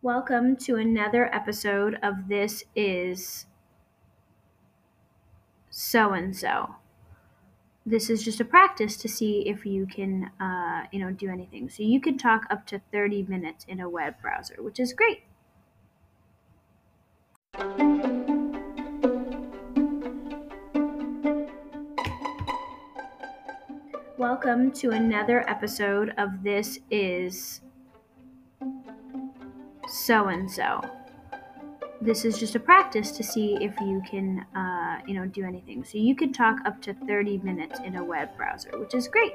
Welcome to another episode of This Is So and So. This is just a practice to see if you can, uh, you know, do anything. So you can talk up to 30 minutes in a web browser, which is great. Welcome to another episode of This Is So and So. This is just a practice to see if you can, uh, you know, do anything. So you can talk up to 30 minutes in a web browser, which is great.